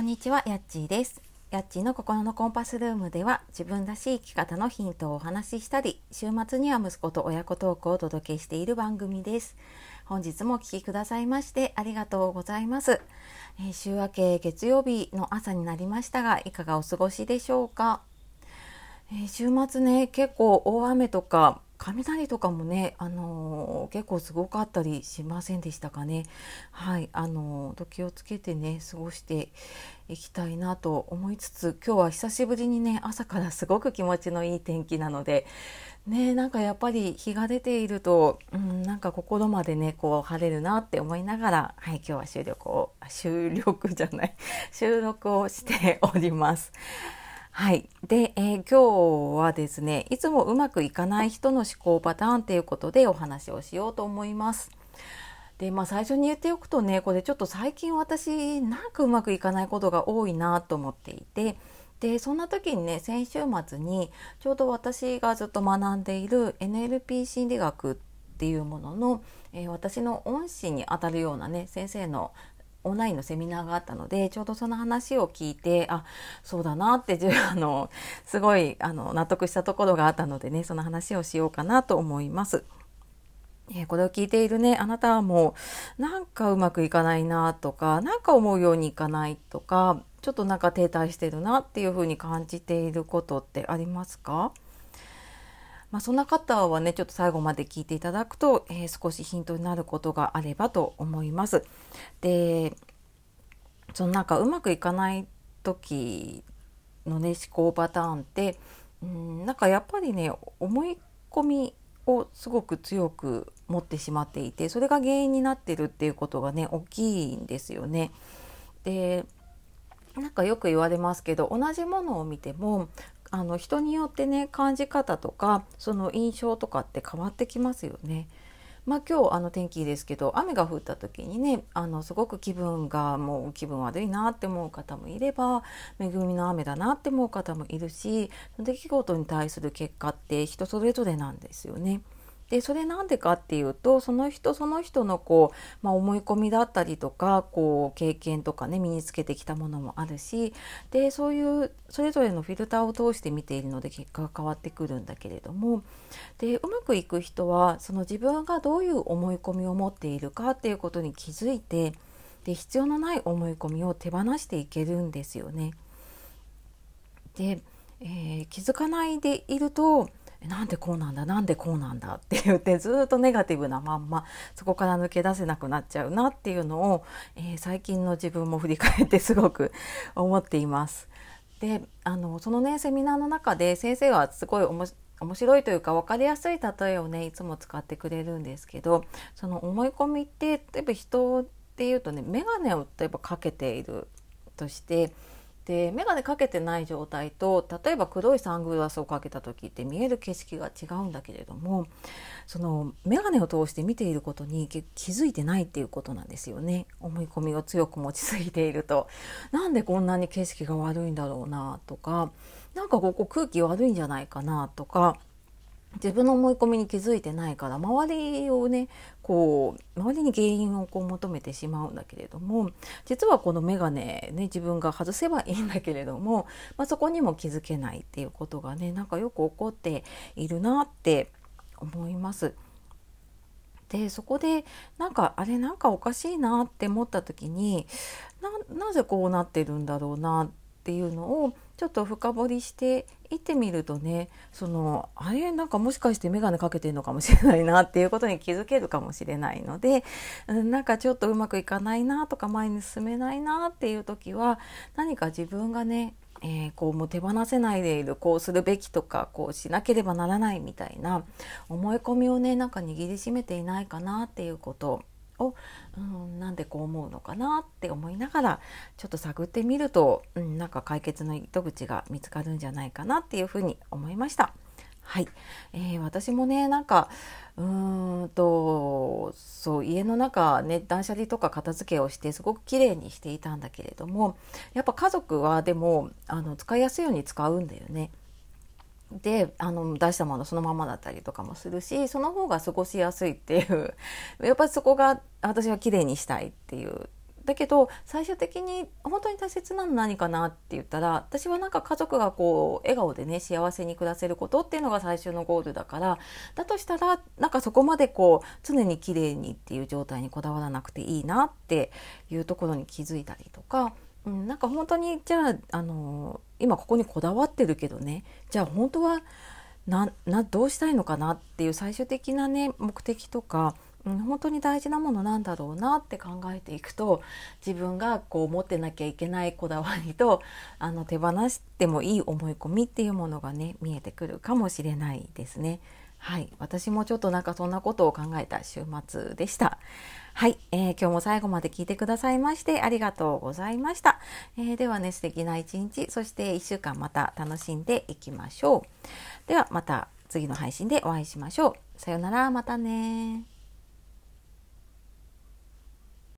こんにちは、やっちーです。やっちーの心のコンパスルームでは自分らしい生き方のヒントをお話ししたり、週末には息子と親子トークをお届けしている番組です。本日もお聴きくださいましてありがとうございます、えー、週明け月曜日の朝になりましたが、いかがお過ごしでしょうか？えー、週末ね、結構大雨とか雷とかもね、あのー、結構すごかったりしませんでしたかね。はい、あのー、気をつけてね過ごしていきたいなと思いつつ今日は久しぶりにね朝からすごく気持ちのいい天気なのでねなんかやっぱり日が出ていると、うん、なんか心までねこう晴れるなって思いながら、はい、今日は収録を収録じゃない収録をしております。はい。で、えー、今日はですね、いつもうまくいかない人の思考パターンっていうことでお話をしようと思います。で、まあ最初に言っておくとね、これちょっと最近私なんかうまくいかないことが多いなと思っていて、で、そんな時にね、先週末にちょうど私がずっと学んでいる NLP 心理学っていうものの、えー、私の恩師にあたるようなね、先生のオンラインのセミナーがあったのでちょうどその話を聞いてあそうだなって あのすごいあの納得したところがあったのでねその話をしようかなと思います。えー、これを聞いているねあなたはもうなんかうまくいかないなとか何か思うようにいかないとかちょっとなんか停滞してるなっていうふうに感じていることってありますか？まあ、そんな方はねちょっと最後まで聞いていただくと、えー、少しヒントになることがあればと思います。でそのなんかうまくいかない時のね思考パターンってうんなんかやっぱりね思い込みをすごく強く持ってしまっていてそれが原因になってるっていうことがね大きいんですよね。でなんかよく言われますけど同じものを見てもあの人によってね感じ方とかその印象とかって変わってきますよね。まあ、今日あの天気ですけど雨が降った時にねあのすごく気分がもう気分悪いなって思う方もいれば恵みの雨だなって思う方もいるし出来事に対する結果って人それぞれなんですよね。でそれなんでかっていうとその人その人のこう、まあ、思い込みだったりとかこう経験とかね身につけてきたものもあるしでそういうそれぞれのフィルターを通して見ているので結果が変わってくるんだけれどもでうまくいく人はその自分がどういう思い込みを持っているかっていうことに気づいてで必要のない思い込みを手放していけるんですよね。で、えー、気づかないでいるとなんでこうなんだなんでこうなんだって言ってずっとネガティブなまんまそこから抜け出せなくなっちゃうなっていうのを、えー、最近の自分も振り返ってすごく思っています。であのそのねセミナーの中で先生はすごい面白いというか分かりやすい例えをねいつも使ってくれるんですけどその思い込みって例えば人っていうとね眼鏡を例えばかけているとしてで眼鏡かけてない状態と例えば黒いサングラスをかけた時って見える景色が違うんだけれどもその眼鏡を通して見ていることに気づいてないっていうことなんですよね。思い込みを強く持ちすぎていると。なんでこんなに景色が悪いんだろうなとかなんかここ空気悪いんじゃないかなとか自分の思い込みに気づいてないから周りをねこう周りに原因をこう求めてしまうんだけれども実はこの眼鏡ね自分が外せばいいんだけれども、まあ、そこにも気づけないっていうことがねなんかよく起こっているなって思います。でそこでなんかあれなんかおかしいなって思った時になぜこうなってるんだろうなっていうのをちょっと深掘りしていってみるとねそのあれなんかもしかして眼鏡かけてるのかもしれないなっていうことに気づけるかもしれないのでなんかちょっとうまくいかないなとか前に進めないなっていう時は何か自分がねえー、こうもう手放せないでいるこうするべきとかこうしなければならないみたいな思い込みをねなんか握りしめていないかなっていうこと。を、うん、なんでこう思うのかなって思いながらちょっと探ってみると、うん、なんか解決の糸口が見つかるんじゃないかなっていうふうに思いました。はい、えー、私もねなんかうーんとそう家の中ね断捨離とか片付けをしてすごく綺麗にしていたんだけれどもやっぱ家族はでもあの使いやすいように使うんだよね。であの出したものそのままだったりとかもするしその方が過ごしやすいっていう やっぱりそこが私は綺麗にしたいっていうだけど最終的に本当に大切なの何かなって言ったら私はなんか家族がこう笑顔でね幸せに暮らせることっていうのが最終のゴールだからだとしたらなんかそこまでこう常に綺麗にっていう状態にこだわらなくていいなっていうところに気づいたりとか。うん、なんか本当にじゃあ、あの今ここにこだわってるけどね。じゃあ本当はななどうしたいのかなっていう最終的なね目的とかうん、本当に大事なものなんだろうなって考えていくと自分がこう持ってなきゃいけないこだわりとあの手放してもいい思い込みっていうものがね見えてくるかもしれないですね。はい、私もちょっとなんかそんなことを考えた週末でした。はい、えー、今日も最後まで聞いてくださいましてありがとうございました。えー、ではね素敵な一日そして1週間また楽しんでいきましょう。ではまた次の配信でお会いしましょう。さようならまたね